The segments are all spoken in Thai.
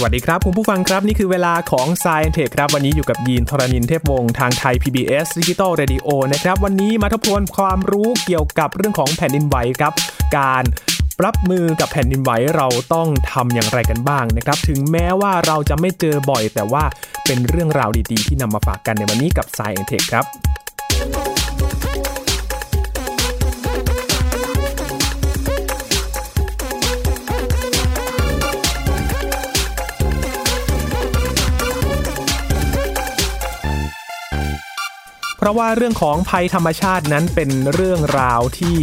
สวัสดีครับคุณผู้ฟังครับ นี่คือเวลาของ s ซ i e n t e c h ครับ วันนี้อยู่กับยีนทรณินเทพวงศ์ทางไทย PBS Digital Radio นะครับ วันนี้มาทบทวนความรู้เกี่ยวกับเรื่องของแผ่นดินไหวครับ การรับมือกับแผ่นดินไหวเราต้องทำอย่างไรกันบ้างนะครับ ถึงแม้ว่าเราจะไม่เจอบ่อย แต่ว่าเป็นเรื่องราวดีๆ ที่นำมาฝากกันในวันนี้กับ s ซ i e n t e c h ครับ เพราะว่าเรื่องของภัยธรรมชาตินั้นเป็นเรื่องราวที่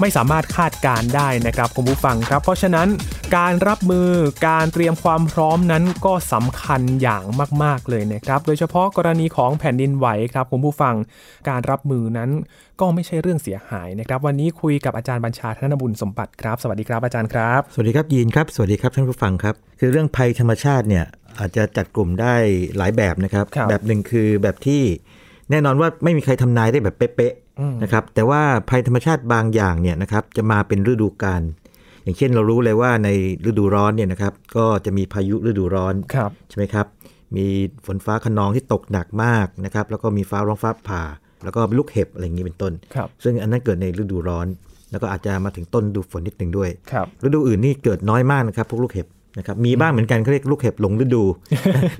ไม่สามารถคาดการณ์ได้นะครับคุณผู้ฟังครับ เพราะฉะนั้นการรับมือการเตรียมความพร้อมนั้นก็สำคัญอย่างมาก ๆ เลยนะครับ โดยเฉพาะกรณีของแผ่นดินไหวครับคุณผู้ฟังการรับมือนั้นก็ไม่ใช่เรื่องเสียหายนะครับ วันนี้คุยกับอาจารย์บัญชาธนบุญสมบัติครับ สวัสดีครับอาจารย์ครับ สวัสดีครับยีนครับ สวัสดีครับท่านผู้ฟังครับ คือเรื่องภัยธรรมชาติเนี่ยอาจจะจัดกลุ่มได้หลายแบบนะครับครับแบบหนึ่งคือแบบที่ แน่นอนว่าไม่มีใครทำนายได้แบบเป๊ะๆนะครับแต่ว่าภัยธรรมชาติบางอย่างเนี่ยนะครับจะมาเป็นฤดูกาลอย่างเช่นเรารู้เลยว่าในฤดูร้อนเนี่ยนะครับก็จะมีพายุฤดูร้อนครับใช่ไหมครับมีฝนฟ้าขนองที่ตกหนักมากนะครับแล้วก็มีฟ้าร้องฟ้าผ่า แล้วก็ลูกเห็บอะไรอย่างนี้เป็นต้นครับซึ่งอันนั้นเกิดในฤดูร้อน แล้วก็อาจจะมาถึงต้นฤดูฝนนิดหนึ่งด้วยครับฤดูอื่นนี่เกิดน้อยมากนะครับพวกลูกเห็บนะครับมีบ้างเหมือนกันเขาเรียกลูกเห็บหลงฤดู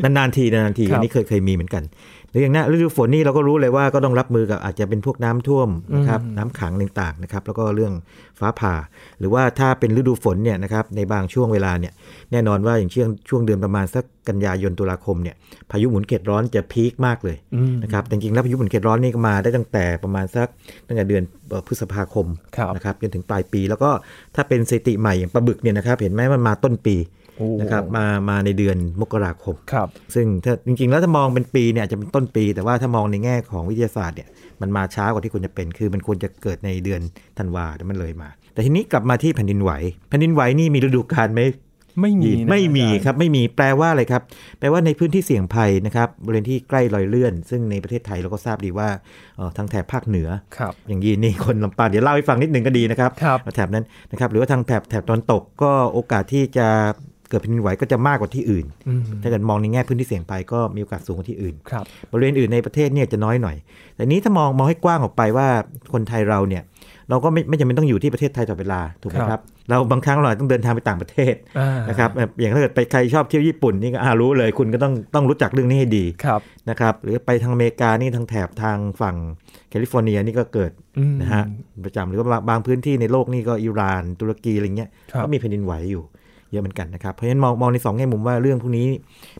นานๆทีนานๆทีครับอันนี้เคยเคยมีเหมือนกัน หรืออย่างนั้นฤดูฝนนี่เราก็รู้เลยว่าก็ต้องรับมือกับอาจจะเป็นพวกน้ำท่วมนะครับน้ำขังต่างๆนะครับแล้วก็เรื่องฟ้าผ่า หรือว่าถ้าเป็นฤดูฝนเนี่ยนะครับในบางช่วงเวลาเนี่ยแน่นอนว่าอย่างเช่นช่วงเดือนประมาณสักกันยายนตุลาคมเนี่ยพายุหมุนเขตร้อนจะพีคมากเลยอืมนะครับแต่จริงๆแล้วพายุหมุนเขตร้อนนี่ก็มาได้ตั้งแต่ประมาณสักตั้งแต่เดือนเอ่อพฤษภาคมครับนะครับจนถึงปลายปี แล้วก็ถ้าเป็นสถิติใหม่อย่างปลาบึกเนี่ยนะครับเห็นไหมมันมาต้นปีโอ้ นะครับมามาในเดือนมกราคมครับซึ่งถ้าจริง ๆ แล้วถ้ามองเป็นปีเนี่ยอาจจะเป็นต้นปี แต่ว่าถ้ามองในแง่ของวิทยาศาสตร์เนี่ยมันมาช้ากว่าที่ควรจะเป็น คือมันควรจะเกิดในเดือนธันวาแต่มันเลยมา แต่ทีนี้กลับมาที่แผ่นดินไหว แผ่นดินไหวนี่มีฤดูกาลไหมไม่มีนะไม่มีอาจารย์ครับไม่มีแปลว่าอะไรครับ แปลว่าในพื้นที่เสี่ยงภัยนะครับบริเวณที่ใกล้รอยเลื่อน ซึ่งในประเทศไทยเราก็ทราบดีว่าเอ่อทางแถบภาคเหนือครับอย่างยีนนี่คนลำปางเดี๋ยวเล่าให้ฟังนิดหนึ่งก็ดีนะครับครับแถบนั้นนะครับหรือว่าทางแถบแถบตอนตกก็โอกาสที่จะ เกิดแผ่นดินไหวก็จะมากกว่าที่อื่นอืมถ้าเกิดมองในแง่พื้นที่เสี่ยงภัยก็มีโอกาสสูงกว่าที่อื่นครับบริเวณอื่นในประเทศเนี่ยจะน้อยหน่อย แต่นี้ถ้ามองมองให้กว้างออกไปว่าคนไทยเราเนี่ยเราก็ไม่ไม่จำเป็นต้องอยู่ที่ประเทศไทยตลอดเวลาถูกไหมครับครับเราบางครั้งเราต้องเดินทางไปต่างประเทศอ่านะครับแบบอย่างถ้าเกิดไปใครชอบเที่ยวญี่ปุ่นนี่ก็อ่ารู้เลยคุณก็ต้องต้องรู้จักเรื่องนี้ให้ดีครับนะครับหรือไปทางอเมริกานี่ทางแถบทางฝั่งแคลิฟอร์เนียนี่ก็เกิดอืมนะฮะประจำหรือว่าบางบางพื้นที่ในโลกนี่ก็อิหร่านตุรกีอะไรเงี้ยครับก็มีแผ่นดินไหวอยู่ เยอะเหมือนกันนะครับ เพราะฉะนั้นมองมองในสองแง่มุมว่าเรื่องพวกนี้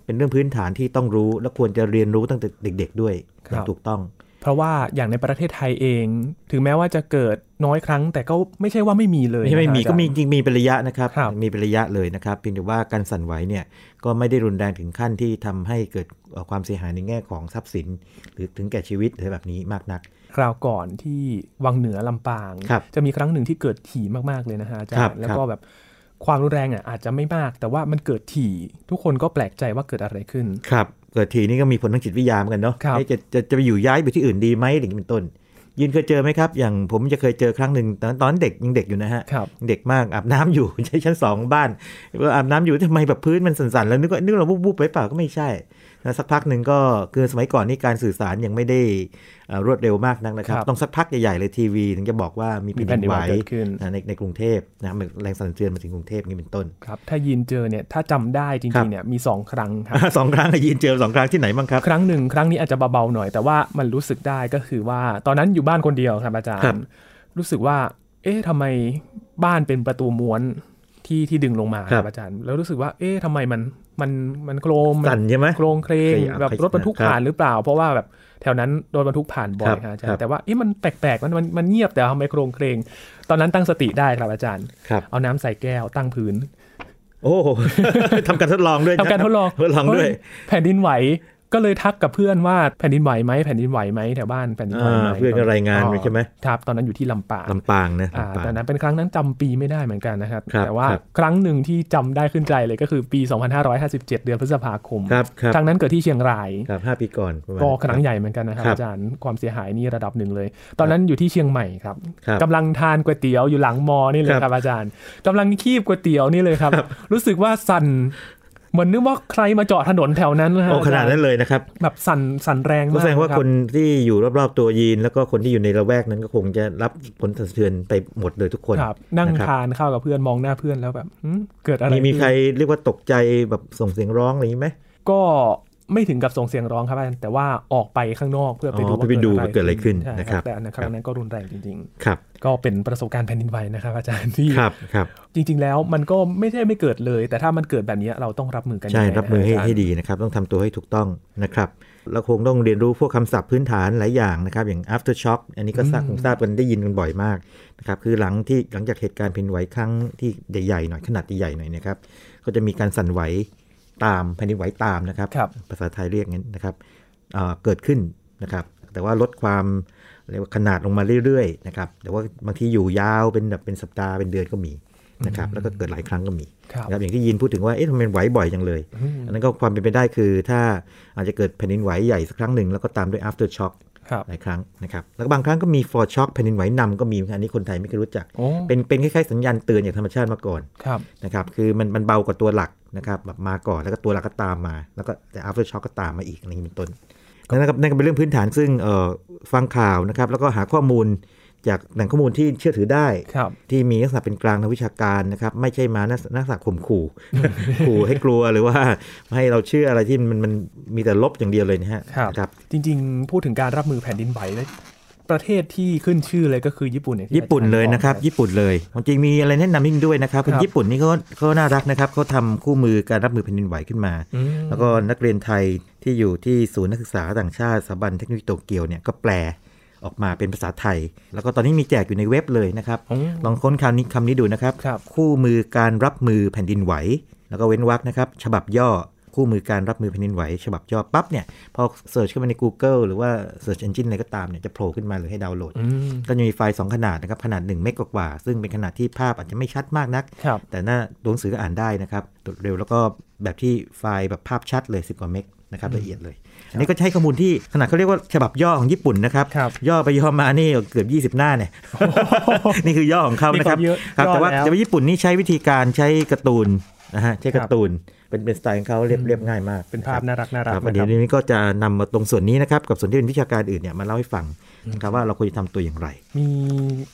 เป็นเรื่องพื้นฐานที่ต้องรู้ และควรจะเรียนรู้ตั้งแต่เด็ก ๆ ด้วยอย่างถูกต้อง เพราะว่าอย่างในประเทศไทยเอง ถึงแม้ว่าจะเกิดน้อยครั้ง แต่ก็ไม่ใช่ว่าไม่มีเลยไม่ใช่ไม่มีนะครับก็มีจริงมีเป็นระยะนะครับครับมีเป็นระยะเลยนะครับเพียงแต่ว่าการสั่นไหวเนี่ยก็ไม่ได้รุนแรงถึงขั้นที่ทำให้เกิดเอ่อความเสียหายในแง่ของทรัพย์สิน หรือถึงแก่ชีวิตอะไรแบบนี้มากนักคราวก่อนที่วังเหนือลำปางครับจะมีครั้งหนึ่งที่เกิดถี่มาก ๆ เลยนะฮะอาจารครับย์แล้วก็แบบ ความรุนแรงอะอาจจะไม่มาก แต่ว่ามันเกิดถี่ทุกคนก็แปลกใจว่าเกิดอะไรขึ้น ครับ เกิดทีนี่ก็มีผลทางจิตวิทยาเหมือนกันเนาะครับเอ๊ะจะจะจะไปอยู่ย้ายไปที่อื่นดีไหมอย่างนี้เป็นต้น ยินเคยเจอไหมครับ อย่างผมจะเคยเจอครั้งหนึ่งตอนตอนเด็กยังเด็กอยู่นะฮะครับเด็กมากอาบน้ำอยู่ใช้ชั้นสองบ้านว่าอาบน้ำอยู่ทำไมแบบพื้นมันสั่นๆแล้วนึกว่านึกว่าเราวุบๆไปเปล่าก็ไม่ใช่ แล้วสักพักหนึ่งก็คือสมัยก่อนนี่การสื่อสารยังไม่ได้เอ่อรวดเร็วมากนักนะครับครับ ต้องสักพักใหญ่ๆเลยทีวี ถึงจะบอกว่ามีมีแผ่นแผ่นดิดินนไหไหววเกิดขึ้นนะในในกรุงเทพนะแรงสั่นสะเทือนมาถึงกรุงเทพนี่เป็นต้นครับถ้ายินเจอเนี่ยถ้าจำได้จครัริงบๆเนี่ยมีสองครั้งครับสองครั้งอะยินเจอสองครั้งที่ไหนบ้างครับ ครั้งหนึ่งครั้งนี้อาจจะเบาๆหน่อยแต่ว่ามันรู้สึกได้ก็คือว่าตอนนั้นอยู่บ้านคนเดียวครับอาจารครัย์บรู้สึกว่า เอ๊ะทำไมบ้านเป็นประตูม้วน ที่ที่ดึงลงมาครับอาจารย์ แล้วรู้สึกว่าเอ๊ะทำไมมันมันมันโครมสั่นใช่ไหมโครงเครงขยับแบบขยับรถบรรทุกครับผ่านหรือเปล่า เพราะว่าแบบแถวนั้นโดนบรรทุกผ่านบ่อยครับครับอาจารครัย์บแต่ว่าเอ๊ะมันแปลกๆมันมันมันเงียบแต่ทำไมโครงเครง ตอนนั้นตั้งสติได้ครับอาจารย์ครับเอาน้ำใส่แก้วตั้งพื้น โอ้ทำการทดลองด้วยทำการทดลองทดลองด้วยเฮ้แผ่นดินไหว ก็เลยทักกับเพื่อนว่าแผ่นดินไหวไหมแผ่นดินไหวไหมแถวบ้านแผ่นดินไหวไหมอ่าเพื่อนก็รายงานไปใช่ไหมครับตอนนั้นอยู่ที่ลำปางลำปางนะอ่าลำปางแต่นั้นเป็นครั้งนั้นจำปีไม่ได้เหมือนกันนะครับครับแต่ว่าครับครั้งหนึ่งที่จำได้ขึ้นใจเลยก็คือปี 2557 เดือนพฤษภาคมครับครับครั้งนั้นเกิดที่เชียงรายครับห้าปีก่อนประมาณก็ครั้งใหญ่เหมือนกันนะครับครับอาจารย์ความเสียหายนี่ระดับหนึ่งเลย ตอนนั้นอยู่ที่เชียงใหม่ครับครับกำลังทานก๋วยเตี๋ยวอยู่หลังมอนี่เลยครับครับอาจารย์กำลังคีบก๋วยเตี๋ยวนี่เลยครับ รู้สึกว่าสั่น เหมือนนึกว่าใครมาเจาะถนนแถวนั้นนะฮะโอ้ขนาดนั้นเลยนะครับ แบบสั่นสั่นแรงก็มากแสดงว่ารับคนที่อยู่รอบๆตัวยีน แล้วก็คนที่อยู่ในระแวกนั้นก็คงจะรับผลสะเทือนไปหมดเลยทุกคนครับนั่งนะครับทานข้าวกับเพื่อนมองหน้าเพื่อนแล้วแบบหืมเกิดอะไรมีมีขึ้นใครเรียกว่าตกใจแบบส่งเสียงร้องอะไรอย่างนี้ไหมก็ ไม่ถึงกับส่งเสียงร้องครับอาจารย์แต่ว่าออกไปข้างนอกเพื่อไปอ๋อดูไปดูว่าเกิดอะไรขึ้นใช่นะครับแต่อันนั้นครั้งนั้นก็รุนแรงจริงครับๆก็เป็นประสบการณ์แผ่นดินไหวนะครับ อาจารย์ที่ครับครับจริง ๆ แล้วมันก็ไม่ใช่ไม่เกิดเลย แต่ถ้ามันเกิดแบบนี้เราต้องรับมือกันใช่ยังไงรับมือให้าจาย์ให้ดีนะครับ ต้องทำตัวให้ถูกต้องนะครับเราคงต้องเรียนรู้พวกคำศัพท์พื้นฐานหลายอย่างนะครับ อย่าง after shock อันนี้ก็ทราบคงทราบกันได้ยินกันบ่อยมากนะครับคือหลังที่หลังจากเหตุการณ์แผ่นดินไหวครั้งที่ใหญ่ๆหน่อยขนาดใหญ่ๆหน่อยนะครับก็จะมีการสั่นไหว ตามแผ่นดินไหวตามนะครับครับภาษาไทยเรียกงั้นนะครับเอ่อเกิดขึ้นนะครับ แต่ว่าลดความเรียกว่าขนาดลงมาเรื่อยๆนะครับ แต่ว่าบางทีอยู่ยาวเป็นแบบเป็นสัปดาห์เป็นเดือนก็มีนะครับ แล้วก็เกิดหลายครั้งก็มีครับ นะครับอย่างที่ยินพูดถึงว่าเอ๊ะทำไมมันไหวบ่อยจังเลย อันนั้นก็ความเป็นไปได้คือ ถ้าอาจจะเกิดแผ่นดินไหวใหญ่สักครั้งหนึ่งแล้วก็ตามด้วย after shock ครับหลายครั้งนะครับ แล้วก็บางครั้งก็มี for shock แผ่นดินไหวนำก็มีเหมือนกันอันนี้คนไทยไม่เคยรู้จักโอ้เป็นเป็นคล้ายๆสัญญาณเตือนจากธรรมชาติมาก่อนครับนะครับคือมันมันเบากว่าตัวหลักนะครับแบบมาก่อนแล้วก็ตัวหลักก็ตามมา แล้วก็แต่ after shock ก็ตามมาอีกอะไรอย่างนี้เป็นต้นนั่นก็นั่นก็เป็นเรื่องพื้นฐานซึ่งเอ่อฟังข่าวนะครับแล้วก็หาข้อมูล จากแหล่งข้อมูลที่เชื่อถือได้ครับที่มีลักษณะเป็นกลางทางวิชาการนะครับ ไม่ใช่มาลักษณะข่มขู่ขู่ให้กลัวหรือว่าไม่ให้เราเชื่ออะไรที่มันมันมีแต่ลบอย่างเดียวเลยนะฮะครับนะครับจริง ๆ พูดถึงการรับมือแผ่นดินไหวเลยประเทศที่ขึ้นชื่อเลยก็คือญี่ปุ่นอย่างที่ญี่ปุ่นเลยนะครับอาจาย์ญี่ปุ่นเลยความจริงมีอะไรแนะนำนิดนึงด้วยนะครับครับญี่ปุ่นนี่เขาเขาน่ารักนะครับเขาทำคู่มือการรับมือแผ่นดินไหวขึ้นมาอืมแล้วก็นักเรียนไทยที่อยู่ที่ศูนย์นักศึกษาต่างชาติสถาบันเทคโนโลยีโตเกียวเนี่ยก็แปล ออกมาเป็นภาษาไทย แล้วก็ตอนนี้มีแจกอยู่ในเว็บเลยนะครับอืมลองค้นคำนี้คำนี้ดูนะครับครับคู่มือการรับมือแผ่นดินไหว แล้วก็เว้นวรรคนะครับ ฉบับย่อคู่มือการรับมือแผ่นดินไหว ฉบับย่อปั๊บเนี่ยพอเสิร์ชเข้ามาใน Google หรือว่า Search Engine อะไรก็ตามเนี่ยจะโผล่ขึ้นมาเลยให้ดาวน์โหลดอืมก็จะมีไฟล์ 2 ขนาดนะครับ ขนาด 1 เมกกว่าๆซึ่งเป็นขนาดที่ภาพอาจจะไม่ชัดมากนักครับแต่หน้าตัวหนังสือก็อ่านได้นะครับตรวจเร็วแล้วก็แบบที่ไฟล์แบบภาพชัดเลย 10 กว่าเมกนะครับละเอียดเลย อันนี้ก็ใช้ข้อมูลที่ขนาดเขาเรียกว่าฉบับย่อของญี่ปุ่นนะครับครับย่อไปย่อมานี่เกือบ 20 หน้าเนี่ยนี่คืย่อของเขานะครับนี่ก็เยอะครับย่อแต่ว่าแล้วแต่ว่าญี่ปุ่นนี่ใช้วิธีการใช้การ์ตูนนะฮะใช้การ์ตูนเป็นเป็นสไตล์ของเขาเรียบเรียบง่ายมาก เป็นภาพน่ารักน่ารักครับนะเดี๋คยรับวนี้ก็จะนำมาตรงส่วนนี้นะครับ กับส่วนที่เป็นวิชาการอื่นเนี่ยมาเล่าให้ฟังนะครับว่าเราควรจะทำตัวอย่างไร มี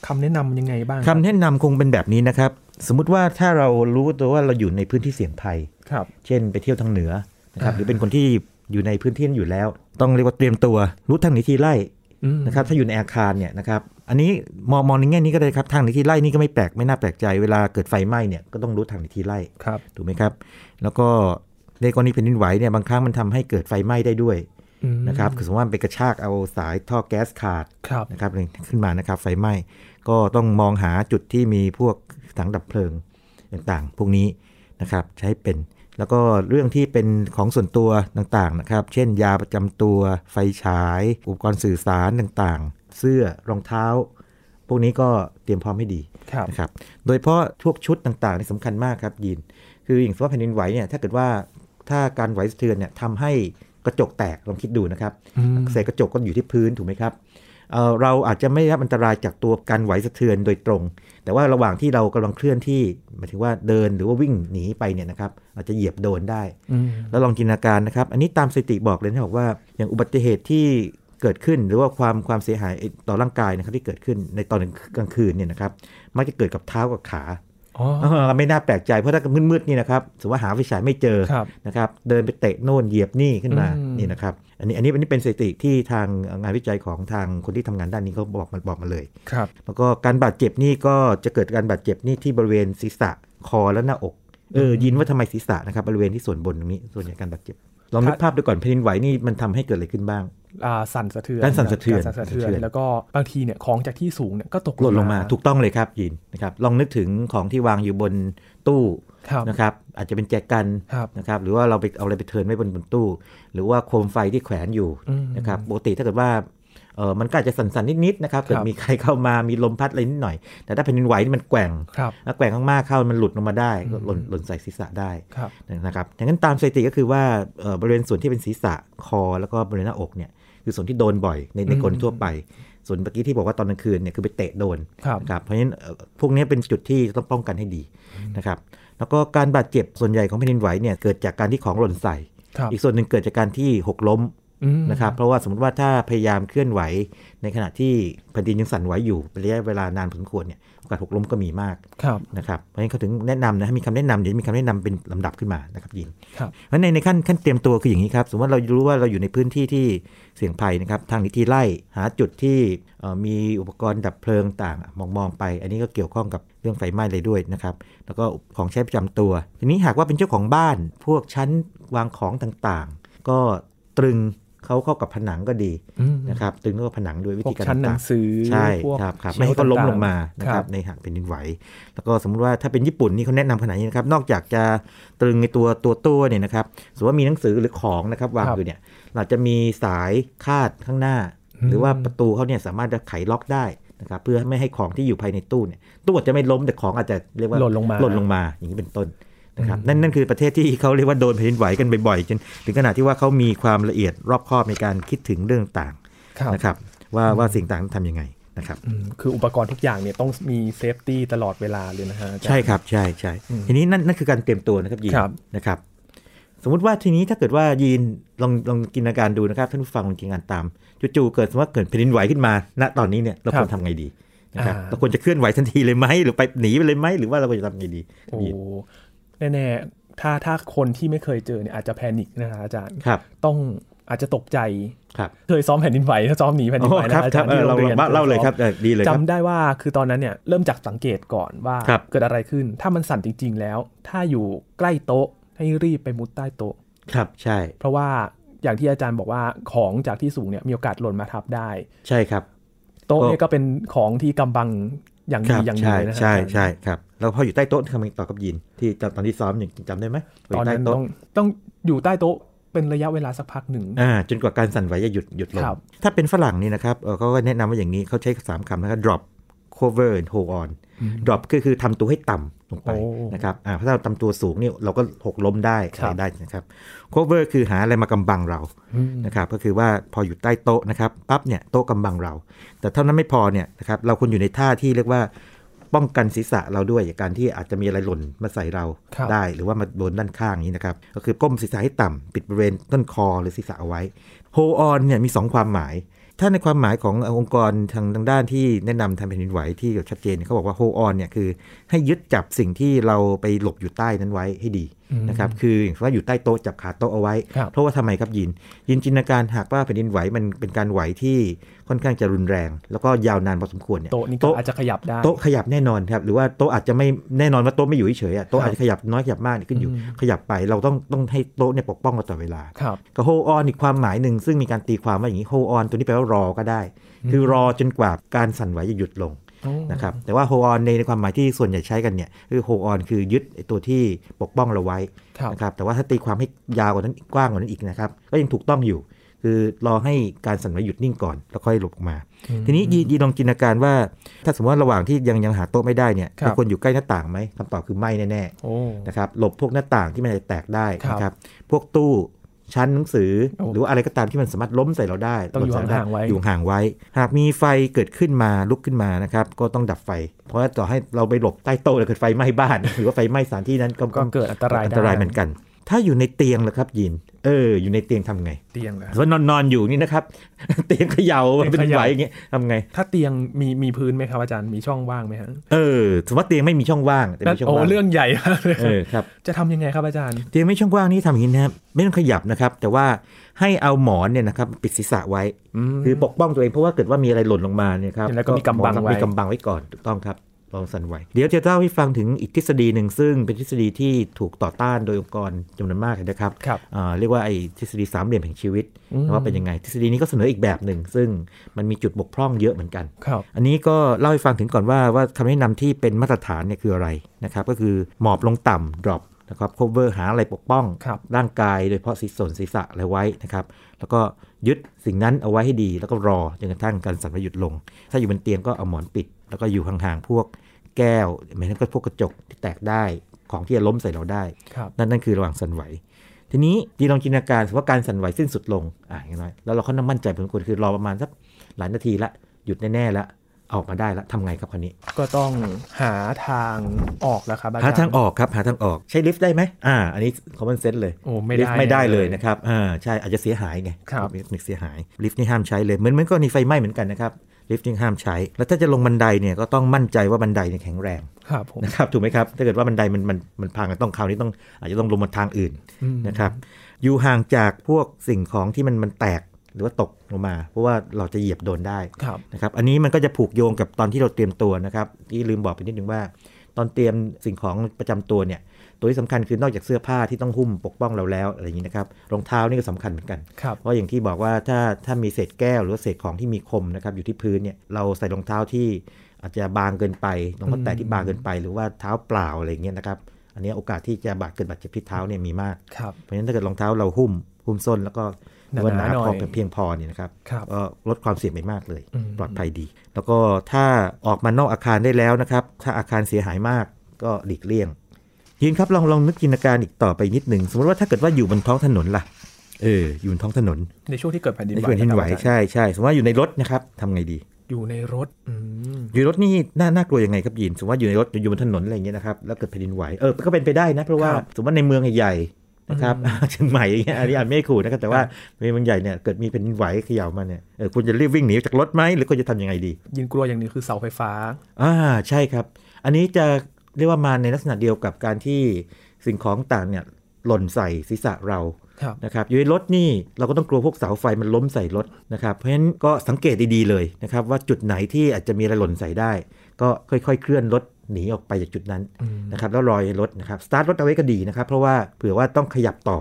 คำแนะนำยังไงบ้างคำแนะนำคงเป็นแบบนี้นะครับ สมมุติว่าถ้าเรารู้ตัวว่าเราอยู่ในพื้นที่เสี่ยงภัยครับเช่นไปเที่ยวทางเหนือนะครับอ่าหรือเป็นคนที่ อยู่ในพื้นที่นั้นอยู่แล้ว ต้องเรียกว่าเตรียมตัวรู้ทางหนีทีไล่อืมนะครับถ้าอยู่ในอาคารเนี่ยนะครับอันนี้มองมองในแง่นี้ก็ได้ครับทางหนีทีไล่นี่ก็ไม่แปลกไม่น่าแปลกใจเวลาเกิดไฟไหม้เนี่ยก็ต้องรู้ทางหนีทีไล่ครับถูกไหมครับ แล้วก็ในกรณีแผ่นดินไหวเนี่ยบางครั้งมันทำให้เกิดไฟไหม้ได้ด้วยอืมนะครับคือสมมติว่าไปกระชากเอาสายท่อแก๊สขาดครับนะครับขึ้นมานะครับไฟไหม้ก็ต้องมองหาจุดที่มีพวกถังดับเพลิงต่างๆ พวกนี้นะครับใช้เป็น แล้วก็เรื่องที่เป็นของส่วนตัวต่างๆนะครับ เช่น ยาประจำตัว ไฟฉาย อุปกรณ์สื่อสารต่างๆ เสื้อรองเท้า พวกนี้ก็เตรียมพร้อมให้ดีครับนะครับ โดยเฉพาะพวกชุดต่างๆนี่สำคัญมากครับยิน คืออย่างสมมติว่าแผ่นดินไหวเนี่ยถ้าเกิดว่าถ้าการไหวสะเทือนเนี่ยทำให้กระจกแตกลองคิดดูนะครับอืมเศษกระจกก็อยู่ที่พื้นถูกไหมครับ เอ่อเราอาจจะไม่ได้รับอันตรายจากตัวการไหวสะเทือนโดยตรง แต่ว่าระหว่างที่เรากำลังเคลื่อนที่หมายถึงว่าเดินหรือว่าวิ่งหนีไปเนี่ยนะครับอาจจะเหยียบโดนได้อืมแล้วลองจินตนาการนะครับ อันนี้ตามสถิติบอกเลยนะบอกว่าอย่างอุบัติเหตุที่เกิดขึ้นหรือว่าความความเสียหายต่อร่างกายนะครับที่เกิดขึ้นในตอนกลางคืนเนี่ยนะครับมักจะเกิดกับเท้ากับขาอ๋อเออ ไม่น่าแปลกใจเพราะถ้ามืดๆนี่นะครับสมมติว่าหาไฟฉายไม่เจอครับนะครับเดินไปเตะโน่นเหยียบนี่ขึ้นมาอืมนี่นะครับอันนี้อันนี้อันนี้เป็นสถิติที่ทางงานวิจัยของทางคนที่ทำงานด้านนี้เขาบอกมาบอกมาเลยครับแล้วก็การบาดเจ็บนี่ก็จะเกิดการบาดเจ็บนี่ที่บริเวณศีรษะคอและหน้าอกเออยินว่าทำไมศีรษะนะครับบริเวณที่ส่วนบนตรงนี้ส่วนใหญ่การบาดเจ็บ ลองนึกภาพดูก่อนแผ่นดินไหวนี่มันทำให้เกิดอะไรขึ้นบ้างอ่าสั่นสะเทือนการสั่นสะเทือนการสั่นสะเทือนสั่นสะเทือนแล้วก็บางทีเนี่ยของจากที่สูงเนี่ยก็ตกหล่นลงมา ถูกต้องเลยครับยินนะครับ ลองนึกถึงของที่วางอยู่บนตู้ครับนะครับ อาจจะเป็นแจกันครับนะครับ หรือว่าเราไปเอาอะไรไปเทิร์นไว้บนบนตู้ หรือว่าโคมไฟที่แขวนอยู่อืมนะครับ ปกติถ้าเกิดว่า เออมันก็อาจจะสั่นๆนิดๆนะครับเกิดครับมีใครเข้ามามีลมพัดอะไรนิดหน่อย แต่ถ้าแผ่นดินไหวนี่มันแกว่งครับแล้วแกว่งมากๆเข้ามันหลุดลงมาได้ก็อืมหล่นหล่นใส่ศีรษะได้ครับนะครับอย่างนั้นตามสถิติก็คือว่าเอ่อบริเวณส่วนที่เป็นศีรษะคอ แล้วก็บริเวณหน้าอกเนี่ยคือส่วนที่โดนบ่อยในในคนทั่วไป ส่วนเมื่อกี้ที่บอกว่าตอนกลางคืนเนี่ยคือไปเตะโดนครับนะครับเพราะฉะนั้นเอ่อพวกนี้เป็นจุดที่ต้องป้องกันให้ดีนะครับแล้วก็การบาดเจ็บส่วนใหญ่ของแผ่นดินไหวเนี่ยเกิดจากการที่ของหล่นใส่ครับอีกส่วนหนึ่งเกิดจากการที่หกล้มอืม นะครับ เพราะว่าสมมติว่าถ้าพยายามเคลื่อนไหว ในขณะที่แผ่นดินยังสั่นไหวอยู่เป็นระยะเวลานานพอสมควรเนี่ยโอกาสหกล้มก็มีมากครับนะครับเพราะฉะนั้นเขาถึงแนะนำนะมีคำแนะนำเดี๋ยวมีคำแนะนำเป็นลำดับขึ้นมานะครับยินครับเพราะในในขั้นขั้นเตรียมตัวคืออย่างนี้ครับ สมมติว่าเรารู้ว่าเราอยู่ในพื้นที่ที่เสี่ยงภัยนะครับทางนิติไล่หาจุดที่เอ่อมีอุปกรณ์ดับเพลิงต่างมองมองไป อันนี้ก็เกี่ยวข้องกับเรื่องไฟไหม้เลยด้วยนะครับแล้วก็ของใช้ประจำตัว ทีนี้หากว่าเป็นเจ้าของบ้าน พวกชั้นวางของต่างๆ ก็ตรึง เขาเข้ากับผนังก็ดีอืมนะครับตรึงเข้ากับผนังด้วยวิพวธีกการชั้นหนัต่างงสือๆใช่พวกครับครับเชไม่ให้เขาล้มต่งๆลงมานะคครัรับบในหากเป็นดินไหว แล้วก็สมมุติว่าถ้าเป็นญี่ปุ่นนี่เขาแนะนำขนาดนี้นะครับนอกจากจะตรึงในตัวตัวตัวเนี่ยนะครับสมมติว่ามีหนังสือหรือของนะครับวางครับอยู่เนี่ยเราจะมีสายคาดข้างหน้าอืมหรือว่าประตูเขาเนี่ยสามารถจะไขล็อกได้นะครับเพื่อไม่ให้ของที่อยู่ภายในตู้เนี่ยตู้อาจจะไม่ล้มแต่ของอาจจะเรียกว่าหล่นลงมาหล่นลงมาอย่างนี้เป็นต้น นะครับนั่นนั่นคือประเทศที่เขาเรียกว่าโดนแผ่นดินไหวกันบ่อยๆจนถึงขนาดที่ว่าเขามีความละเอียดรอบคอบในการคิดถึงเรื่องต่างๆครับนะครับว่าว่าสิ่งต่างๆทำยังไงนะครับอืมคืออุปกรณ์ทุกอย่างเนี่ยต้องมี safety ตลอดเวลาเลยนะฮะอาจารย์ใช่ครับใช่ใช่อืมทีนี้นั่นนั่นคือการเตรียมตัวนะครับยีนครับนะครับ สมมุติว่าทีนี้ถ้าเกิดว่ายีนลองลองจินตนาการดูนะครับท่านผู้ฟังลองจินตนาการตามจู่ๆเกิดสมมติว่าเกิดแผ่นดินไหวขึ้นมา ณตอนนี้เนี่ยเราควรทำไงดีนะครับอ่าเราควรจะเคลื่อนไหวทันทีเลยไหมหรือไปหนีไปเลยไหมหรือว่าเราควรจะทำไงดีโอ้ยีน แน่ๆ ถ้าถ้าคนที่ไม่เคยเจอเนี่ยอาจจะแพนิคนะครับอาจารย์ครับ ต้องอาจจะตกใจครับเคยซ้อมแผ่นดินไหวถ้าซ้อมหนีแผ่นดินไหวคนะรับอาคจารัรบย์เอที่อโรเรางเรียนเล่าเลยครับเออดีเลยครับจำได้ว่าคือตอนนั้นเนี่ยเริ่มจากสังเกตก่อนว่าครับเกิดอะไรขึ้น ถ้ามันสั่นจริง ๆ แล้ว ถ้าอยู่ใกล้โต๊ะให้รีบไปมุดใต้โต๊ะครับใช่ เพราะว่าอย่างที่อาจารย์บอกว่าของจากที่สูงเนี่ยมีโอกาสหล่นมาทับได้ ใช่ครับ โต๊ะก็เนี่ยก็เป็นของที่กำบังอย่างคดีรับอย่างดีใช่เลยนะใช่อาจารย์ใช่ครับ แล้วพออยู่ใต้โต๊ะทำไงต่อกับยีนที่ตอนที่ซ้อมเนี่ยจำได้ไหมพตอนยู่ใต้นั้นโต๊ะต้องต้องอยู่ใต้โต๊ะเป็นระยะเวลาสักพักหนึ่งอ่าจนกว่าการสั่นไหวจะหยุดหยุดลงครับถ้าเป็นฝรั่งนี่นะครับเอ่อเขาก็แนะนำว่าอย่างนี้เขาใช้สามคำนะครับ drop cover and hold on drop ก็คือทำตัวให้ต่ำลงไปโอ้นะครับอ่าเพราะถ้าเราทำตัวสูงนี่เราก็หกล้มได้ครับอะไรได้นะครับ cover คือหาอะไรมากำบังเราอืมนะครับก็คือว่าพออยู่ใต้โต๊ะนะครับปั๊บเนี่ยโต๊ะกำบังเรา แต่เท่านั้นไม่พอเนี่ยนะครับเราควรอยู่ในท่าที่เรียกว่า ป้องกันศีรษะเราด้วยจากการที่อาจจะมีอะไรหล่นมาใส่เราครับได้ หรือว่ามาโดนด้านข้างอย่างนี้นะครับ ก็คือก้มศีรษะให้ต่ำปิดบริเวณต้นคอหรือศีรษะเอาไว้ hold on เนี่ยมี 2 ความหมาย ถ้าในความหมายขององค์กรทางทางด้านที่แนะนำทำแผ่นดินไหวที่ชัดเจนเนี่ยเขาบอกว่า hold on เนี่ยคือให้ยึดจับสิ่งที่เราไปหลบอยู่ใต้นั้นไว้ให้ดีนะครับคืออย่างว่าอยู่ใต้โต๊ะจับขาโต๊ะเอาไว้ครับเพราะว่าทำไมครับยิน ยินจินตนาการหากว่าแผ่นดินไหวมันเป็นการไหวที่ค่อนข้างจะรุนแรง แล้วก็ยาวนานพอสมควรเนี่ยโต๊ะนี่ก็อาจจะขยับได้โต๊ะขยับแน่นอนครับหรือว่าโต๊ะอาจจะไม่แน่นอนว่าโต๊ะไม่อยู่เฉยๆอะโต๊ะอาจจะขยับน้อยขยับมากนี่ขึ้นอยู่ขยับไปเราต้องต้องให้โต๊ะเนี่ยปกป้องเราตลอดเวลาครับกับ hold on อีกความหมายหนึ่งซึ่งมีการตีความว่าอย่างนี้ hold on ตัวนี้แปลว่ารอก็ได้ คือรอจนกว่าการสั่นไหวจะหยุดลงโอ้ นะครับแต่ว่า hold on ในในความหมายที่ส่วนใหญ่ใช้กันเนี่ยคือ hold on คือยึดไอ้ตัวที่ปกป้องเราไว้ครับนะครับแต่ว่าถ้าตีความให้ยาวกว่านั้นกว้างกว่านั้นอีกนะครับก็ยังถูกต้องอยู่ คือรอให้การสั่นไหวหยุดนิ่งก่อนแล้วค่อยหลบออกมา ทีนี้ยียีลองจินตนาการว่า ถ้าสมมติว่าระหว่างที่ยังยังหาโต๊ะไม่ได้เนี่ยครับเราควรอยู่ใกล้หน้าต่างไหมคำตอบคือไม่แน่โอ้ๆนะครับหลบพวกหน้าต่างที่มันจะแตกได้ครับนะครับพวกตู้ ชั้นหนังสือโอ้หรือว่าอะไรก็ตามที่มันสามารถล้มใส่เราได้ต้องอยู่หล่นใส่เรห่างๆไว้อยู่ห่างไว้ หากมีไฟเกิดขึ้นมาลุกขึ้นมานะครับก็ต้องดับไฟ เพราะว่าต่อให้เราไปหลบใต้โต๊ะแล้วเกิดไฟไหม้บ้าน หรือว่าไฟไหม้สถานที่นั้นก็ก็เกิดอันตรายอันได้ตรายเหมือนกัน ถ้าอยู่ในเตียงล่ะครับยิน เออ อยู่ในเตียงทำไง เตียงนะสมมตินอนนอนอยู่นี่นะครับ เตียงเขย่าเตียงเป็นเขย่าไหวอย่างเงี้ยทำไง ถ้าเตียงมีมีพื้นไหมครับอาจารย์มีช่องว่างไหมฮะเออสมมติว่าเตียงไม่มีช่องว่างแต่นั่นมีช่องโอ้ว่างเรื่องใหญ่มากเลยเออครับจะทำยังไงครับอาจารย์ เตียงไม่ช่องว่างนี่ทำอย่างนี้นะครับไม่ต้องขยับนะครับ แต่ว่าให้เอาหมอนเนี่ยนะครับปิดศีรษะไว้มคือปกป้องตัวเองเพราะว่าเกิดว่ามีอะไรหล่นลงมาเนี่ยครับแล้วก็มีกำบังหมอนไว้มีกำบังไว้ก่อนถูกต้องครับ ลองสั่นไหว เดี๋ยวจะเล่าให้ฟังถึงอีกทฤษฎีหนึ่งซึ่งเป็นทฤษฎีที่ถูกต่อต้านโดยองค์กรจำนวนมากเลยนะครับครับอ่าเรียกว่าไอ้ทฤษฎีสามเหลี่ยมแห่งชีวิตอืมว่าเป็นยังไง ทฤษฎีนี้ก็เสนออีกแบบหนึ่ง ซึ่งมันมีจุดบกพร่องเยอะเหมือนกันครับอันนี้ก็เล่าให้ฟังถึงก่อนว่าว่าคำแนะนำที่เป็นมาตรฐานเนี่ยคืออะไรนะครับก็คือหมอบลงต่ำ drop นะครับ cover หาอะไรปกป้องครับร่างกายโดยเฉพาะศีรษะส่วนศีรษะอะไรไว้นะครับ แล้วก็ยึดสิ่งนั้นเอาไว้ให้ดี แล้วก็รอจนกระทั่งการสั่นไหวหยุดลง ถ้าอยู่บนเตียงก็เอาหมอนปิด แล้วก็อยู่ห่างๆพวก แก้วหมายถึงก็พวกกระจกที่แตกได้ของที่จะล้มใส่เราได้ครับนั่นนั่นคือระหว่างสั่นไหว ทีนี้จีลองจินตนาการสมมติว่าการสั่นไหวสิ้นสุดลงอ่าอย่างน้อยแล้วเราค่อนข้างมั่นใจพอสมควรคือรอประมาณสักหลายนาทีละหยุดแน่ๆแล้วออกมาได้แล้วทำไงครับคราวนี้ ก็ต้องหาทางออกแล้วครับอาจารย์หาทางออกครับหาทางออกใช้ลิฟต์ได้ไหมอ่า อันนี้ common sense เลยโอ้ไม่ลิได้ฟต์ไม่ได้เลยเลยนะครับอ่าใช่อาจจะเสียหายไงครับลิฟต์เสียหายลิฟต์นี่ห้ามใช้เลยเหมือนเหมือนกรณีไฟไหม้เหมือนกันนะครับ ลิฟต์นี่ห้ามใช้ แล้วถ้าจะลงบันไดเนี่ยก็ต้องมั่นใจว่าบันไดเนี่ยแข็งแรงครับผมนะครับถูกไหมครับ ถ้าเกิดว่าบันไดมันมันมันพังต้องคราวนี้ต้องอาจจะต้องลงมาทางอื่นอืมนะครับอยู่ห่างจากพวกสิ่งของที่มันมันแตกหรือว่าตกลงมา เพราะว่าเราจะเหยียบโดนได้ครับนะครับอันนี้มันก็จะผูกโยงกับตอนที่เราเตรียมตัวนะครับที่ลืมบอกไปนิดนึงว่า ตอนเตรียมสิ่งของประจำตัวเนี่ย ตัวที่สำคัญคือนอกจากเสื้อผ้าที่ต้องหุ้มปกป้องเราแล้วอะไรอย่างนี้นะครับรองเท้านี่ก็สำคัญเหมือนกันครับเพราะอย่างที่บอกว่าถ้าถ้ามีเศษแก้วหรือว่าเศษของที่มีคมนะครับอยู่ที่พื้นเนี่ยเราใส่รองเท้าที่อาจจะบางเกินไปรองเท้าแตะที่บางเกินไป หรือว่าเท้าเปล่าอะไรอย่างเงี้ยนะครับอันนี้โอกาสที่จะบาดเกิดบาดเจ็บที่เท้าเนี่ยมีมากครับเพราะฉะนั้นถ้าเกิดรองเท้าเราหุ้มหุ้มส้นแล้วก็หรือว่าหนาหนาๆหน่อยพอเพียงพอเนี่ยนะครับครับก็ลดความเสี่ยงไปมากเลยอืมปลอดภัยดี แล้วก็ถ้าออกมานอกอาคารได้แล้วนะครับ ถ้าอาคารเสียหายมากก็หลีกเลี่ยง ยินครับลองลองนึกจินตนาการอีกต่อไปนิดหนึ่งสมมติว่าถ้าเกิดว่าอยู่บนท้องถนนล่ะเอออยู่บนท้องถนน ในช่วงที่เกิดแผ่นดินในไหวแผ่นดินไหวะครับอาจารย์ใช่ใช่สมมติว่าอยู่ในรถนะครับทำไงดี อยู่ในรถอืมอยู่ในรถนี่น่าน่ากลัวยังไงครับยินสมมติว่าอยู่ในรถอยู่บนถนนอะไรอย่างเงี้ยนะครับแล้วเกิดแผ่นดินไหวเออก็เป็นไปได้นะเพราะว่าครับสมมติว่าในเมืองใหญ่ๆนะครับเชียงใหม่อย่างเงี้ยอันนี้อาจไม่ขู่นะครับแต่ว่าในเมืองใหญ่เนี่ยเกิดมีแผ่นดินไหวเขย่ามาเนี่ยเออคุณจะรีบวิ่งหนีจากรถไหมหรือคุณจะทำยังไงดี ยินกลัวอย่างหนึงคือเสาไฟฟ้าอ่าใช่ครับ อันนี้จะ เรียกว่ามาในลักษณะเดียวกับการที่สิ่งของต่างเนี่ยหล่นใส่ศีรษะเราครับนะครับอยู่ในรถนี่เราก็ต้องกลัวพวกเสาไฟมันล้มใส่รถนะครับเพราะฉะนั้นก็สังเกตดีๆเลยนะครับว่าจุดไหนที่อาจจะมีอะไรหล่นใส่ได้ ก็ค่อยๆ เคลื่อนรถหนีออกไปจากจุดนั้นอืมนะครับแล้วรอยรถนะครับสตาร์ทรถเอาไว้ก็ดีนะครับเพราะว่าเผื่อว่าต้องขยับต่อ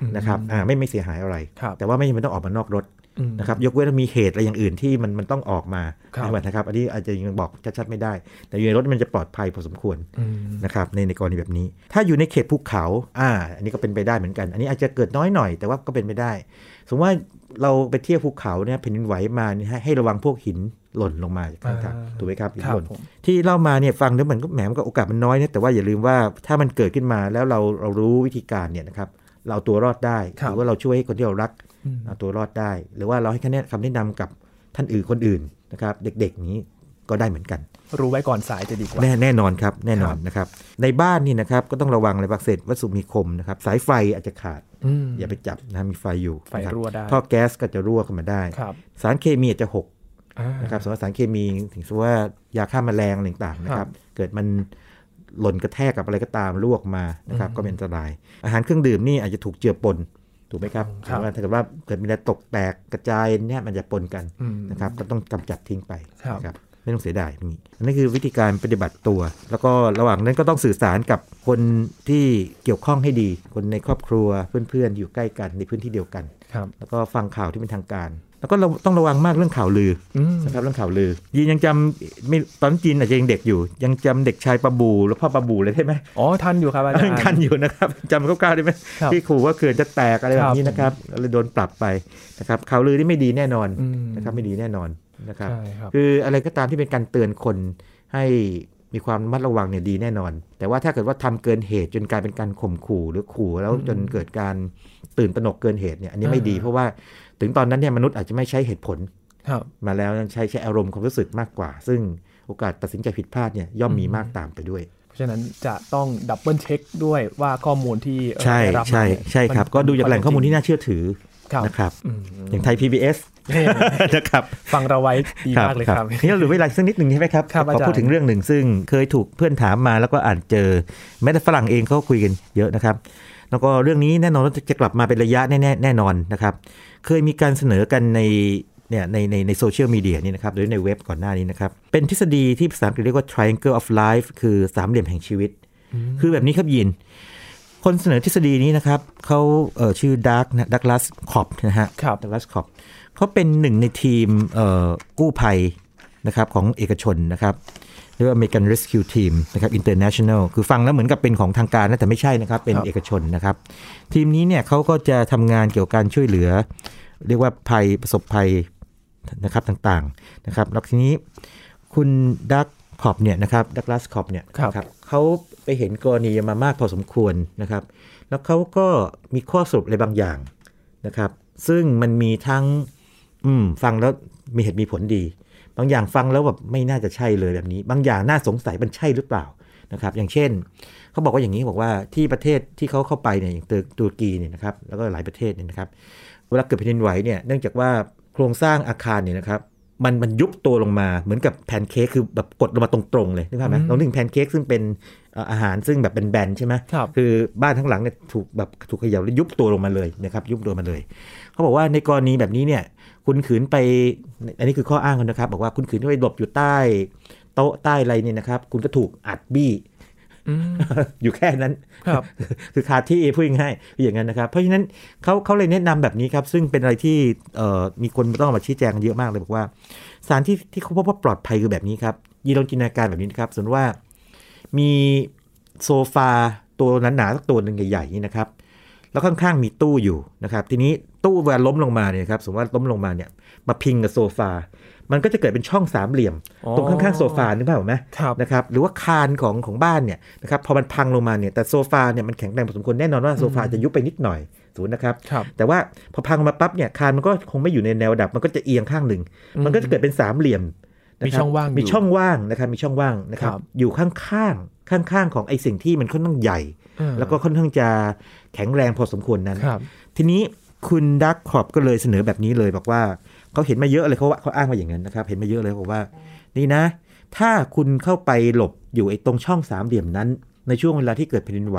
อมนะครับอ่าไม่ไม่เสียหายอะไรครับแต่ว่าไม่จำเป็นต้องออกมานอกรถอืม นะครับยกเว้นว่ามีเหตุอะไรอย่างอื่นที่มันมันต้องออกมาครับนะครับ อันนี้อาจจะยังบอกชัดๆไม่ได้ แต่อยู่ในรถมันจะปลอดภัยพอสมควรอืมนะครับในในกรณีแบบนี้ ถ้าอยู่ในเขตภูเขาอ่าอันนี้ก็เป็นไปได้เหมือนกัน อันนี้อาจจะเกิดน้อยหน่อยแต่ว่าก็เป็นไปได้ สมมติว่าเราไปเที่ยวภูเขาเนี่ยแผ่นดินไหวมาเนี่ยให้ให้ระวังพวกหินหล่นลงมาจากข้างทางอ่าถูกไหมครับหินครับหล่นผมที่เล่ามาเนี่ยฟังแล้วมันก็แหมมันก็โอกาสมันน้อยนะแต่ว่าอย่าลืมว่าถ้ามันเกิดขึ้นมาแล้วเราเรารู้วิธีการเนี่ยนะครับเราเอาตัวรอดได้ครับหรือว่าเราช่วยให้คนที่เรารักอืม เอาตัวรอดได้ หรือว่าเราให้คำแนะคำแนะนำกับท่านอื่นคนอื่นนะครับ เด็กๆนี้ก็ได้เหมือนกัน รู้ไว้ก่อนสายจะดีกว่า แน่แน่นอนครับแน่นอนครับนะครับ ในบ้านนี่นะครับก็ต้องระวังอะไรบ้างเศษวัสดุมีคมนะครับสายไฟอาจจะขาดอืมอย่าไปจับนะมีไฟอยู่ไฟนะคบรั่วได้ท่อแก๊สก็จะรั่วเข้ามาได้ครับสารเคมีอาจจะหกอ่านะครับสมมติว่าสารเคมีถึงสมมติว่ายาฆ่าแมลงอะไรต่างๆนะคครัรับบเกิดมันหล่นกระแทกกับอะไรก็ตามลวกมานะครับก็เป็นอันตราย อาหารเครื่องดื่มนี่อาจจะถูกเจือปน ถูกไหมครับครับว่าถ้าเกิดว่าเกิดมีอะไรตกแตกกระจายเนี่ยมันจะปนกันอืมนะครับก็ต้องกำจัดทิ้งไปครับนะครับไม่ต้องเสียดายนี่อันนี้คือวิธีการปฏิบัติตัว แล้วก็ระหว่างนั้นก็ต้องสื่อสารกับคนที่เกี่ยวข้องให้ดี คนในครอบครัวเพื่อนๆ อยู่ใกล้กันในพื้นที่เดียวกันครับแล้วก็ฟังข่าวที่เป็นทางการ แล้วก็เราต้องระวังมากเรื่องข่าวลืออืมนะครับเรื่องข่าวลือยีนยังจำไม่ตอนนนจีนอาจจะยังเด็กอยู่ ยังจำเด็กชายปะบูหรือพ่อปะบูเลยใช่ไหมอ๋อทันอยู่ครับอาจารย์ทันอยู่นะครับจำคร่าวๆได้ไหมครับที่ขู่ว่าเขื่อนจะแตกอะไรแบครับบนี้นะครับแล้วเลยโดนปรับไปนะครับข่าวลือนี่ไม่ดีแน่นอนอืมนะครับไม่ดีแน่นอนนะครับใช่ครับคืออะไรก็ตามที่เป็นการเตือนคนให้มีความระมัดระวังเนี่ยดีแน่นอน แต่ว่าถ้าเกิดว่าทำเกินเหตุจนกลายเป็นการข่มขู่หรือขู่แล้วอืมจนเกิดการตื่นตระหนกเกินเหตุเนี่ยอันนี้ไม่อ่าดีเพราะว่า ถึงตอนนั้นเนี่ยมนุษย์อาจจะไม่ใช้เหตุผลครับมาแล้วใช้ใช้อารมณ์ความรู้สึกมากกว่า ซึ่งโอกาสตัดสินใจผิดพลาดเนี่ยย่อมมีอืมมากตามไปด้วย เพราะฉะนั้นจะต้อง double check ด้วยว่าข้อมูลที่เอ่อใช่ได้รับมาใช่เนี่ยใช่ครับมันก็ดูจากแหล่งข้อมูลที่น่าเชื่อถือครับนะครับอืมอย่างไทย PBS นะครับฟังเราไว้ดีมากเลยครับนี่เราเหลือเวลาสักนิดหนึ่งใช่ไหมครับครับขออาจารย์พูดถึงเรื่องหนึ่งซึ่งเคยถูกเพื่อนถามมาแล้วก็อ่านเจอแม้แต่ฝรั่งเองเขาก็คุยกันเยอะนะครับ แล้วก็เรื่องนี้แน่นอนว่าจะกลับมาเป็นระยะแน่ๆแน่นอนนะครับ เคยมีการเสนอกันในเนี่ยในในในโซเชียลมีเดียนี่นะครับหรือในเว็บก่อนหน้านี้นะครับ เป็นทฤษฎีที่ภาษาอังกฤษเรียกว่า triangle of life คือสามเหลี่ยมแห่งชีวิต คือแบบนี้ครับยิน คนเสนอทฤษฎีนี้นะครับเขาเอ่อชื่อดักนะดักลัสคอปนะฮะครับดักลัสคอปเขาเป็นหนึ่งในทีมเอ่อกู้ภัยนะครับของเอกชนนะครับ เรียกว่า American Rescue Team นะครับ International คือฟังแล้วเหมือนกับเป็นของทางการนะแต่ไม่ใช่นะครับ เป็นครับเอกชนนะครับ ทีมนี้เนี่ยเขาก็จะทำงานเกี่ยวกับการช่วยเหลือ เรียกว่าภัยประสบภัยนะครับต่างๆนะครับแล้วทีนี้คุณดักคอปเนี่ยนะครับดักลัสคอปเนี่ยครับนะครับเขาไปเห็นกรณีมามากพอสมควรนะครับ แล้วเขาก็มีข้อสรุปอะไรบางอย่างนะครับ ซึ่งมันมีทั้ง อืม ฟังแล้วมีเหตุมีผลดี บางอย่างฟังแล้วแบบไม่น่าจะใช่เลยแบบนี้ บางอย่างน่าสงสัยมันใช่หรือเปล่านะครับ อย่างเช่นเขาบอกว่าอย่างนี้บอกว่าที่ประเทศที่เขาเข้าไปเนี่ยอย่างตุรกีเนี่ยนะครับแล้วก็หลายประเทศเนี่ยนะครับเวลาเกิดแผ่นดินไหวเนี่ยเนื่องจากว่าโครงสร้างอาคารเนี่ยนะครับมันมันยุบตัวลงมาเหมือนกับแพนเค้กคือแบบกดลงมาตรงๆเลยนึกภาพไหมอืมเรานึกถึงแพนเค้กซึ่งเป็นเอ่ออาหารซึ่งแบบเป็นแบนๆใช่ไหมครับคือบ้านทั้งหลังเนี่ยถูกแบบถูกเขย่าแล้วยุบตัวลงมาเลยนะครับยุบตัวมาเลย เขาบอกว่าในกรณีแบบนี้เนี่ย คุณขืนไป อันนี้คือข้ออ้างเขานะครับ บอกว่าคุณขืนไปหลบอยู่ใต้ โต๊ะใต้อะไรเนี่ยนะครับ คุณก็ถูกอัดบี้อืมอยู่แค่นั้นครับคือคาที่พูดง่ายๆคืออย่างนั้นนะครับ เพราะฉะนั้นเขาเขาเลยแนะนำแบบนี้ครับ ซึ่งเป็นอะไรที่เอ่อมีคนต้องมาชี้แจงกันเยอะมากเลยบอกว่า สารที่ที่เขาพบว่าปลอดภัยคือแบบนี้ครับยีลองจินตนาการแบบนี้นะครับสมมติว่ามีโซฟาตัวหนาๆสักตัวหนึ่งใหญ่ๆนี่นะครับ แล้วข้างๆมีตู้อยู่นะครับ ทีนี้ ตู้เวลาล้มลงมาเนี่ยครับสมมติว่าล้มลงมาเนี่ยมาพิงกับโซฟา มันก็จะเกิดเป็นช่องสามเหลี่ยมอ๋อตรงข้างๆโซฟานึกภาพออกไหมครับนะครับหรือว่าคานของของบ้านเนี่ยนะครับพอมันพังลงมาเนี่ยแต่โซฟาเนี่ยมันแข็งแรงพอสมควรแน่นอนว่าโซฟาจะยุบไปนิดหน่อยศูนย์นะครับครับแต่ว่าพอพังมาปั๊บเนี่ยคานมันก็คงไม่อยู่ในแนวดับมันก็จะเอียงข้างหนึ่ง มันก็จะเกิดเป็นสามเหลี่ยมนะครับมีช่องว่างอยู่มีช่องว่างนะครับมีช่องว่างนะครับครับอยู่ข้างๆข้างๆของไอ้สิ่งที่มันค่อนข้างใหญ่อ่าแล้วก็ค่อนข้างจะแข็งแรงพอสมควรนั้นครับทีนี้ คุณดักขอบก็เลยเสนอแบบนี้เลยบอกว่าเขาเห็นมาเยอะเลยเขาว่าเขาอ้างมาอย่างนั้นนะครับ เห็นมาเยอะเลยบอกว่า นี่นะ ถ้าคุณเข้าไปหลบอยู่ไอ้ตรงช่องสามเหลี่ยมนั้น ในช่วงเวลาที่เกิดแผ่นดินไหว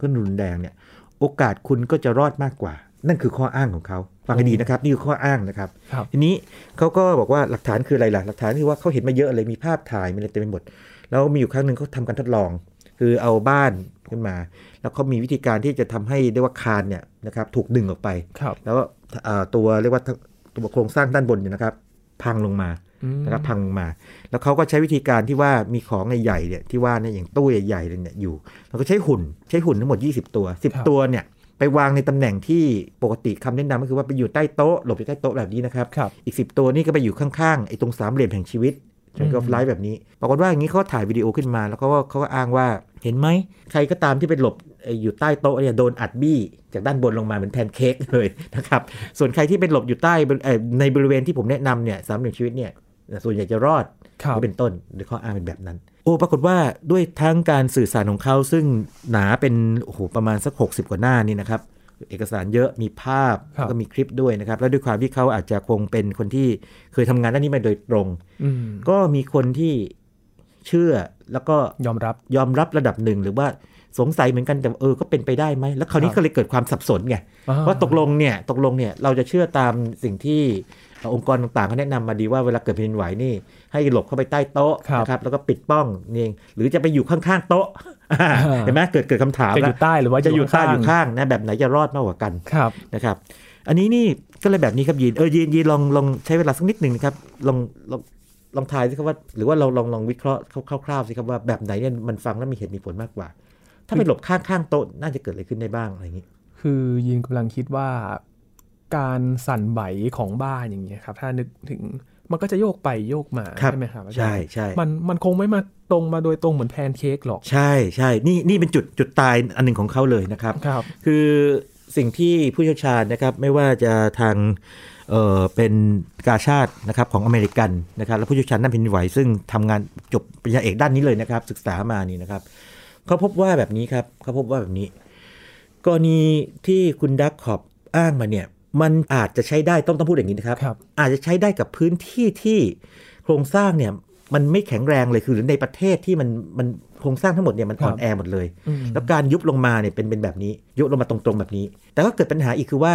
ขึ้นรุนแรงเนี่ยโอกาสคุณก็จะรอดมากกว่า นั่นคือข้ออ้างของเขาฟังให้ดีนะครับ นี่คือข้ออ้างนะครับครับทีนี้เขาก็บอกว่าหลักฐานคืออะไรล่ะหลักฐานคือว่าเขาเห็นมาเยอะเลยมีภาพถ่ายมีอะไรเต็มไปหมด แล้วมีอยู่ครั้งหนึ่งเขาทำการทดลอง คือเอาบ้าน ขึ้นมา แล้วเขามีวิธีการที่จะทำให้เรียกว่าคานเนี่ยนะครับถูกดึงออกไปครับแล้วเอ่อตัวเรียกว่าทั้งตัวโครงสร้างด้านบนเนี่ยนะครับพังลงมาอืมนะครับพังลงมา แล้วเขาก็ใช้วิธีการที่ว่ามีของใหญ่ๆเนี่ยที่ว่าเนี่ยอย่างตู้ใหญ่ๆเลยเนี่ยอยู่แล้วก็ใช้หุ่นใช้หุ่นทั้งหมด 20 ตัว 10 ตัวเนี่ยไปวางในตำแหน่งที่ปกติคำแนะนำก็คือว่าไปอยู่ใต้โต๊ะหลบอยู่ใต้โต๊ะแบบนี้นะครับครับอีก 10 ตัวนี่ก็ไปอยู่ข้างๆไอ้ตรงสามเหลี่ยมแห่งชีวิต อืมก็ไลฟ์แบบนี้ปรากฏว่าอย่างนี้เขาถ่ายวิดีโอขึ้นมา แล้วเขาก็เขาก็อ้างว่าเห็นไหม ใครก็ตามที่ไปหลบไอ้อยู่ใต้โต๊ะเนี่ยโดนอัดบี้ จากด้านบนลงมาเหมือนแพนเค้กเลยนะครับ ส่วนใครที่ไปหลบอยู่ใต้บริเอ่อในบริเวณที่ผมแนะนำเนี่ยสามเหลี่ยมชีวิตเนี่ยส่วนใหญ่จะรอดครับก็เป็นต้นหรือข้ออ้างเป็นแบบนั้น โอ้ปรากฏว่าด้วยทั้งการสื่อสารของเขาซึ่งหนาเป็นโอ้โหประมาณสัก 60 กว่าหน้านี่นะครับ เอกสารเยอะมีภาพครับแล้วก็มีคลิปด้วยนะครับ แล้วด้วยความที่เขาอาจจะคงเป็นคนที่เคยทำงานด้านนี้มาโดยตรงอืมก็มีคนที่เชื่อแล้วก็ยอมรับยอมรับระดับหนึ่งหรือว่า สงสัยเหมือนกันแต่เออก็เป็นไปได้ไหมแล้วคราวนี้ครับก็เลยเกิดความสับสนไงอ่ว่าตกลงเนี่ยตกลงเนี่ยเราจะเชื่อตามสิ่งที่เอ่อองค์กรต่างๆเขาแนะนำมาดีว่าเวลาเกิดแผ่นดินไหวนี่ให้หลบเข้าไปใต้โต๊ะครับนะครับแล้วก็ปิดป้องนี่เองหรือจะไปอยู่ข้างๆโต๊ะเห็นไหมเกิดเกิดคำถามจะอแล้วยู่ใต้หรือว่าจะอยู่ใต้อยู่ข้างข้างนะแบบไหนจะรอดมากกว่ากันครับนะครับ อันนี้นี่ก็เลยแบบนี้ครับยีนเออยีนยีนลองลองใช้เวลาสักนิดหนึ่งนะครับลองลองลองทายสิครับว่า หรือว่าเราลองลองวิเคราะห์คร่าวๆสิครับว่าแบบไหนเนี่ยมันฟังแล้วมีเหตุมีผลมากกว่า ถ้าไปหลบข้างๆโต๊ะน่าจะเกิดอะไรขึ้นได้บ้างอะไรอย่างนี้ คือยินกำลังคิดว่าการสั่นไหวของบ้านอย่างเงี้ยครับ ถ้านึกถึงมันก็จะโยกไปโยกมาครับใช่ไหมครับอาจารย์ใช่ใช่มันมันคงไม่มาตรงมาโดยตรงเหมือนแพนเค้กหรอก ใช่ใช่นี่นี่เป็นจุดจุดตายอันหนึ่งของเขาเลยนะครับครับ คือสิ่งที่ผู้เชี่ยวชาญนะครับไม่ว่าจะทางเอ่อเป็นกาชาดนะครับของอเมริกันนะครับและผู้เชี่ยวชาญด้านแผ่นดินไหวซึ่งทำงานจบปริญญาเอกด้านนี้เลยนะครับ ศึกษามานี่นะครับ เขาพบว่าแบบนี้ครับเขาพบว่าแบบนี้ กรณีที่คุณดักขอบอ้างมาเนี่ย มันอาจจะใช้ได้ต้องต้องพูดอย่างนี้นะครับครับอาจจะใช้ได้กับพื้นที่ที่โครงสร้างเนี่ยมันไม่แข็งแรงเลยคือหรือในประเทศที่มันมันโครงสร้างทั้งหมดเนี่ยมันอ่อนแอหมดเลยอืมแล้วการยุบลงมาเนี่ยเป็นเป็นแบบนี้ยุบลงมาตรงๆแบบนี้ แต่ก็เกิดปัญหาอีกคือว่า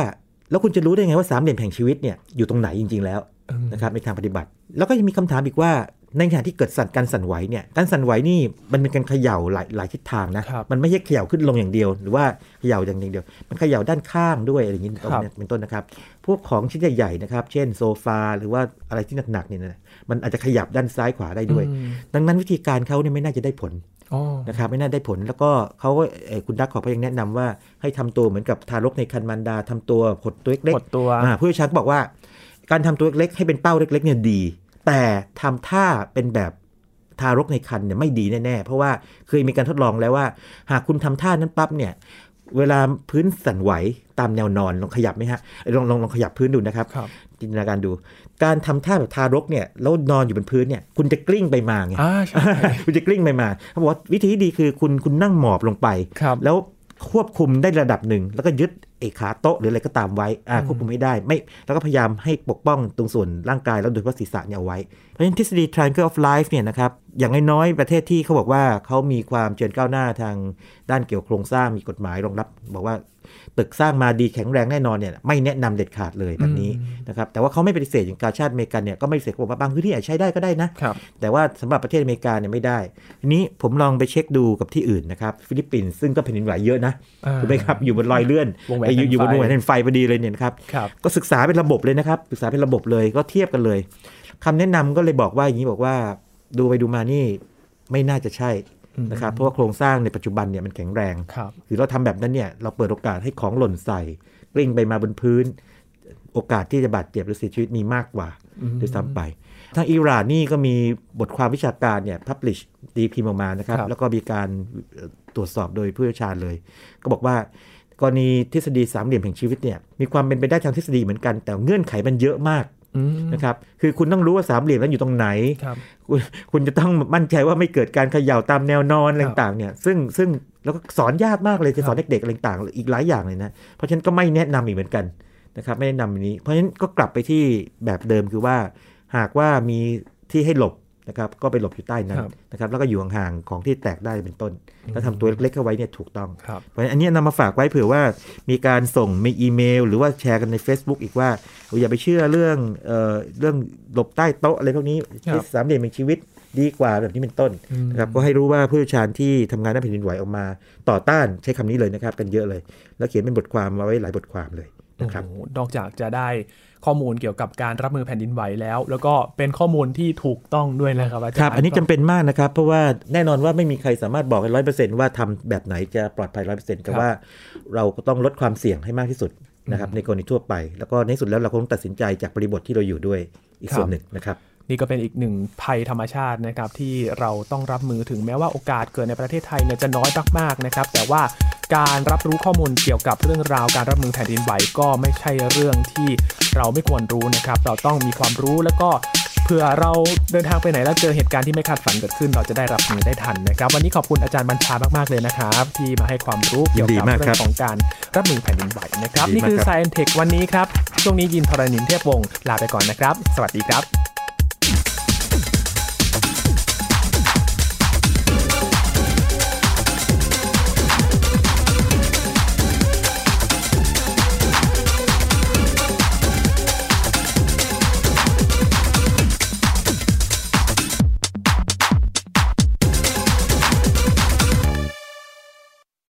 แล้วคุณจะรู้ได้ไงว่าสามเหลี่ยมแห่งชีวิตเนี่ยอยู่ตรงไหนจริง ๆ แล้วอืมนะครับในทางปฏิบัติ แล้วก็ยังมีคำถามอีกว่า ในขณะที่เกิดสั่นการสั่นไหวเนี่ยการสั่นไหวนี่มันเป็นการเขย่าหลายหลายทิศทางนะครับมันไม่ใช่เขย่าขึ้นลงอย่างเดียว หรือว่าเขย่าอย่างเดียว มันเขย่าด้านข้างด้วยอะไรอย่างนี้เป็นต้นครับเนี่ยเป็นต้นนะครับ พวกของชิ้นใหญ่ๆนะครับ เช่นโซฟาหรือว่าอะไรที่หนักๆเนี่ยนะมันอาจจะขยับด้านซ้ายขวาได้ด้วยอืมดังนั้นวิธีการเขาเนี่ยไม่น่าจะได้ผลอ๋อนะครับไม่น่าได้ผลแล้วก็เขาก็เอ่อคุณดักขอบก็ยังแนะนำว่าให้ทำตัวเหมือนกับทารกในคันมารดาทำตัวหดตัวเล็กหดตัวๆอ่าผู้เชี่ยวชาญก็บอกว่า การทำตัวเล็กๆให้เป็นเป้าเล็กๆเนี่ยดี แต่ทำท่าเป็นแบบทารกในคันเนี่ยไม่ดีแน่ๆ เพราะว่าเคยมีการทดลองแล้วว่า หากคุณทำท่านั้นปั๊บเนี่ย เวลาพื้นสั่นไหวตามแนวนอนลองขยับไหมฮะลองลองลองขยับพื้นดูนะครับครับจินตนาการดู การทำท่าแบบทารกเนี่ยแล้วนอนอยู่บนพื้นเนี่ยคุณจะกลิ้งไปมาไงอ่าใช่คุณจะกลิ้งไปมาเขาบอกว่าวิธีที่ดีคือคุณคุณนั่งหมอบลงไปครับแล้วควบคุมได้ระดับหนึ่ง แล้วก็ยึด ไอ้ขาโต๊ะหรืออะไรก็ตามไว้อ่าควบคุมให้ได้ไม่แล้วก็พยายามให้ปกป้องตรงส่วนร่างกายแล้วโดยเฉพาะศีรษะเนี่ยเอาไว้ เพราะฉะนั้นทฤษฎี triangle of life เนี่ยนะครับอย่างน้อยๆประเทศที่เขาบอกว่าเขามีความเจริญก้าวหน้าทางด้านเกี่ยวกับโครงสร้างมีกฎหมายรองรับ บอกว่า ตึกสร้างมาดีแข็งแรงแน่นอนเนี่ยไม่แนะนำเด็ดขาดเลยแบบนี้นะครับแต่ว่าเขาไม่ปฏิเสธอย่างกาชาติอเมริกันเนี่ยก็ไม่ปฏิเสธเขาบอกว่าบางพื้นที่อาจใช้ได้ก็ได้นะครับแต่ว่าสำหรับประเทศอเมริกาเนี่ยไม่ได้ทีนี้ผมลองไปเช็คดูกับที่อื่นนะครับฟิลิปปินส์ซึ่งก็แผ่นดินไหวเยอะนะอ่าถูกไหมครับอยู่บนรอยเลื่อนวงแหวนไปอยู่อยู่บนแผ่นไฟวงแหวนแผ่นไฟพอดีเลยเนี่ยนะครับครับก็ศึกษาเป็นระบบเลยนะครับศึกษาเป็นระบบเลยก็เทียบกันเลยคำแนะนำก็เลยบอกว่าอย่างนี้บอกว่าดูไปดูมานี่ไม่น่าจะใช่ นะครับเพราะว่าโครงสร้างในปัจจุบันเนี่ยมันแข็งแรงครับคือเราทำแบบนั้นเนี่ยเราเปิดโอกาสให้ของหล่นใส่กลิ้งไปมาบนพื้น โอกาสที่จะบาดเจ็บหรือเสียชีวิตมีมากกว่าด้วยซ้ำไปทางอิหร่านนี่ก็มีบทความวิชาการเนี่ย publish ตีพิมพ์ออกมานะครับครับแล้วก็มีการเอ่อตรวจสอบโดยผู้เชี่ยวชาญเลย ก็บอกว่ากรณีทฤษฎีสามเหลี่ยมแห่งชีวิตเนี่ยมีความเป็นไปได้ทางทฤษฎีเหมือนกัน แต่เงื่อนไขมันเยอะมากอืม นะครับคือคุณต้องรู้ว่าสามเหลี่ยมนั้นอยู่ตรงไหนครับคุณคุณจะต้องมั่นใจว่าไม่เกิดการเขย่าตามแนวนอนอะไรครับต่างๆเนี่ยซึ่งซึ่งแล้วก็สอนยากมากเลยจะสอนเด็กๆอะไรต่างๆอีกหลายอย่างเลยนะเพราะฉะนั้นก็ไม่แนะนำอีกเหมือนกันนะครับไม่แนะนำอันนี้ เพราะฉะนั้นก็กลับไปที่แบบเดิมคือว่า หากว่ามีที่ให้หลบ นะครับก็ไปหลบอยู่ใต้นั้นครับนะครับแล้วก็อยู่ห่างๆของที่แตกได้เป็นต้น แล้วทำตัวเล็กๆเข้าไว้เนี่ยถูกต้องครับเพราะฉะนั้นอันนี้นำมาฝากไว้เผื่อว่ามีการส่งมีอีเมล หรือว่าแชร์กันใน Facebook อีกว่าเอออย่าไปเชื่อเรื่องเอ่อเรื่องหลบใต้โต๊ะอะไรพวกนี้ครับที่สามเหลี่ยมแห่งชีวิตดีกว่าแบบนี้เป็นต้นนะครับก็ให้รู้ว่าผู้เชี่ยวชาญที่ทำงานด้านแผ่นดินไหวออกมา ต่อต้านใช้คำนี้เลยนะครับ กันเยอะเลย แล้วเขียนเป็นบทความมาไว้หลายบทความเลยนะครับโอ้โหนอกจากจะได้ ข้อมูลเกี่ยวกับการรับมือแผ่นดินไหวแล้ว แล้วก็เป็นข้อมูลที่ถูกต้องด้วยนะครับอาจารย์ครับ อันนี้จำเป็นมากนะครับ เพราะว่าแน่นอนว่าไม่มีใครสามารถบอกร้อยเปอร์เซ็นต์ว่าทำแบบไหนจะปลอดภัยร้อยเปอร์เซ็นต์แต่ว่าเราก็ต้องลดความเสี่ยงให้มากที่สุดนะครับในกรณีทั่วไป แล้วก็ในที่สุดแล้วเราคงต้องตัดสินใจจากบริบทที่เราอยู่ด้วยอีกส่วนหนึ่งนะครับ นี่ก็เป็นอีกหนึ่งภัยธรรมชาตินะครับที่เราต้องรับมือถึงแม้ว่าโอกาสเกิดในประเทศไทยเนี่ยจะน้อยมากๆนะครับ แต่ว่าการรับรู้ข้อมูลเกี่ยวกับเรื่องราวการรับมือแผ่นดินไหวก็ไม่ใช่เรื่องที่เราไม่ควรรู้นะครับ เราต้องมีความรู้แล้วก็เผื่อเราเดินทางไปไหนแล้วเจอเหตุการณ์ที่ไม่คาดฝันเกิดขึ้น เราจะได้รับมือได้ทันนะครับ วันนี้ขอบคุณอาจารย์บัญชามากๆเลยนะครับ ที่มาให้ความรู้เกี่ยวยินดีกับมากเรื่ครัอบงของการรับมือแผ่นดินไหวนะครับยินดีนี่คือมากครับ Science Tech วันนี้ครับช่วงนี้ยินทรณินเทพวงศ์ลาไปก่อนนะครับ สวัสดีครับ